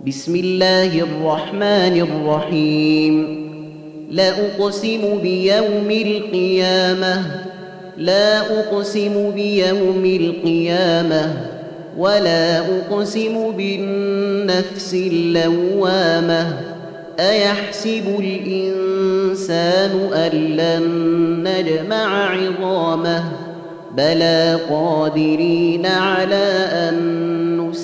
بسم الله الرحمن الرحيم. لا أقسم بيوم القيامة لا أقسم بيوم القيامة ولا أقسم بالنفس اللوامة. أيحسب الإنسان أن لن نجمع عظامه؟ بلى قادرين على أن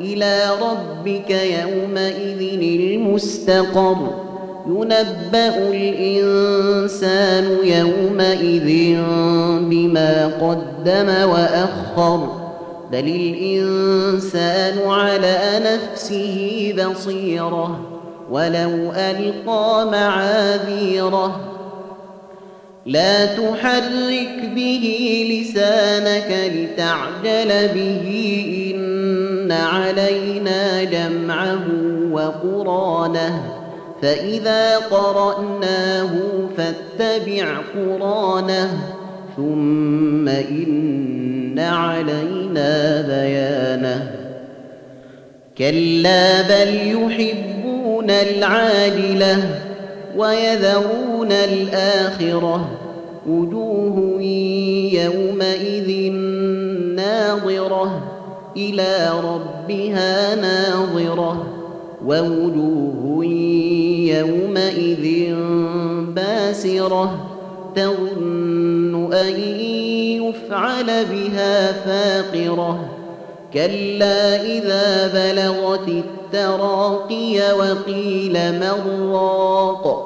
إلى ربك يومئذ المستقر. ينبأ الإنسان يومئذ بما قدم وأخر. بل الإنسان على نفسه بصيرة. ولو ألقى معاذيره لا تحرك به لسانك لتعجل به إن علينا جمعه وقرانه فإذا قرأناه فاتبع قرانه ثم إن علينا بيانه كلا بل يحبون العاجلة ويذرون الآخرة وجوه يومئذ ناظرة إلى ربها ناظرة ووجوه يومئذ باسرة تظن أن يفعل بها فاقرة كلا إذا بلغت التراقي وقيل من راق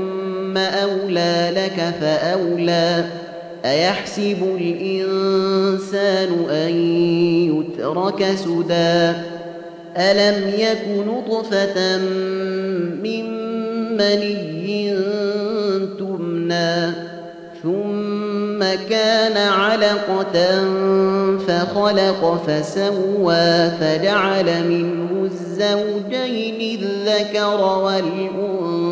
ثم أولى لك فأولى. أيحسب الإنسان أن يترك سدى؟ ألم يك نطفة من مني تمنى؟ ثم كان علقة فخلق فسوى فجعل منه الزوجين الذكر والأنثى.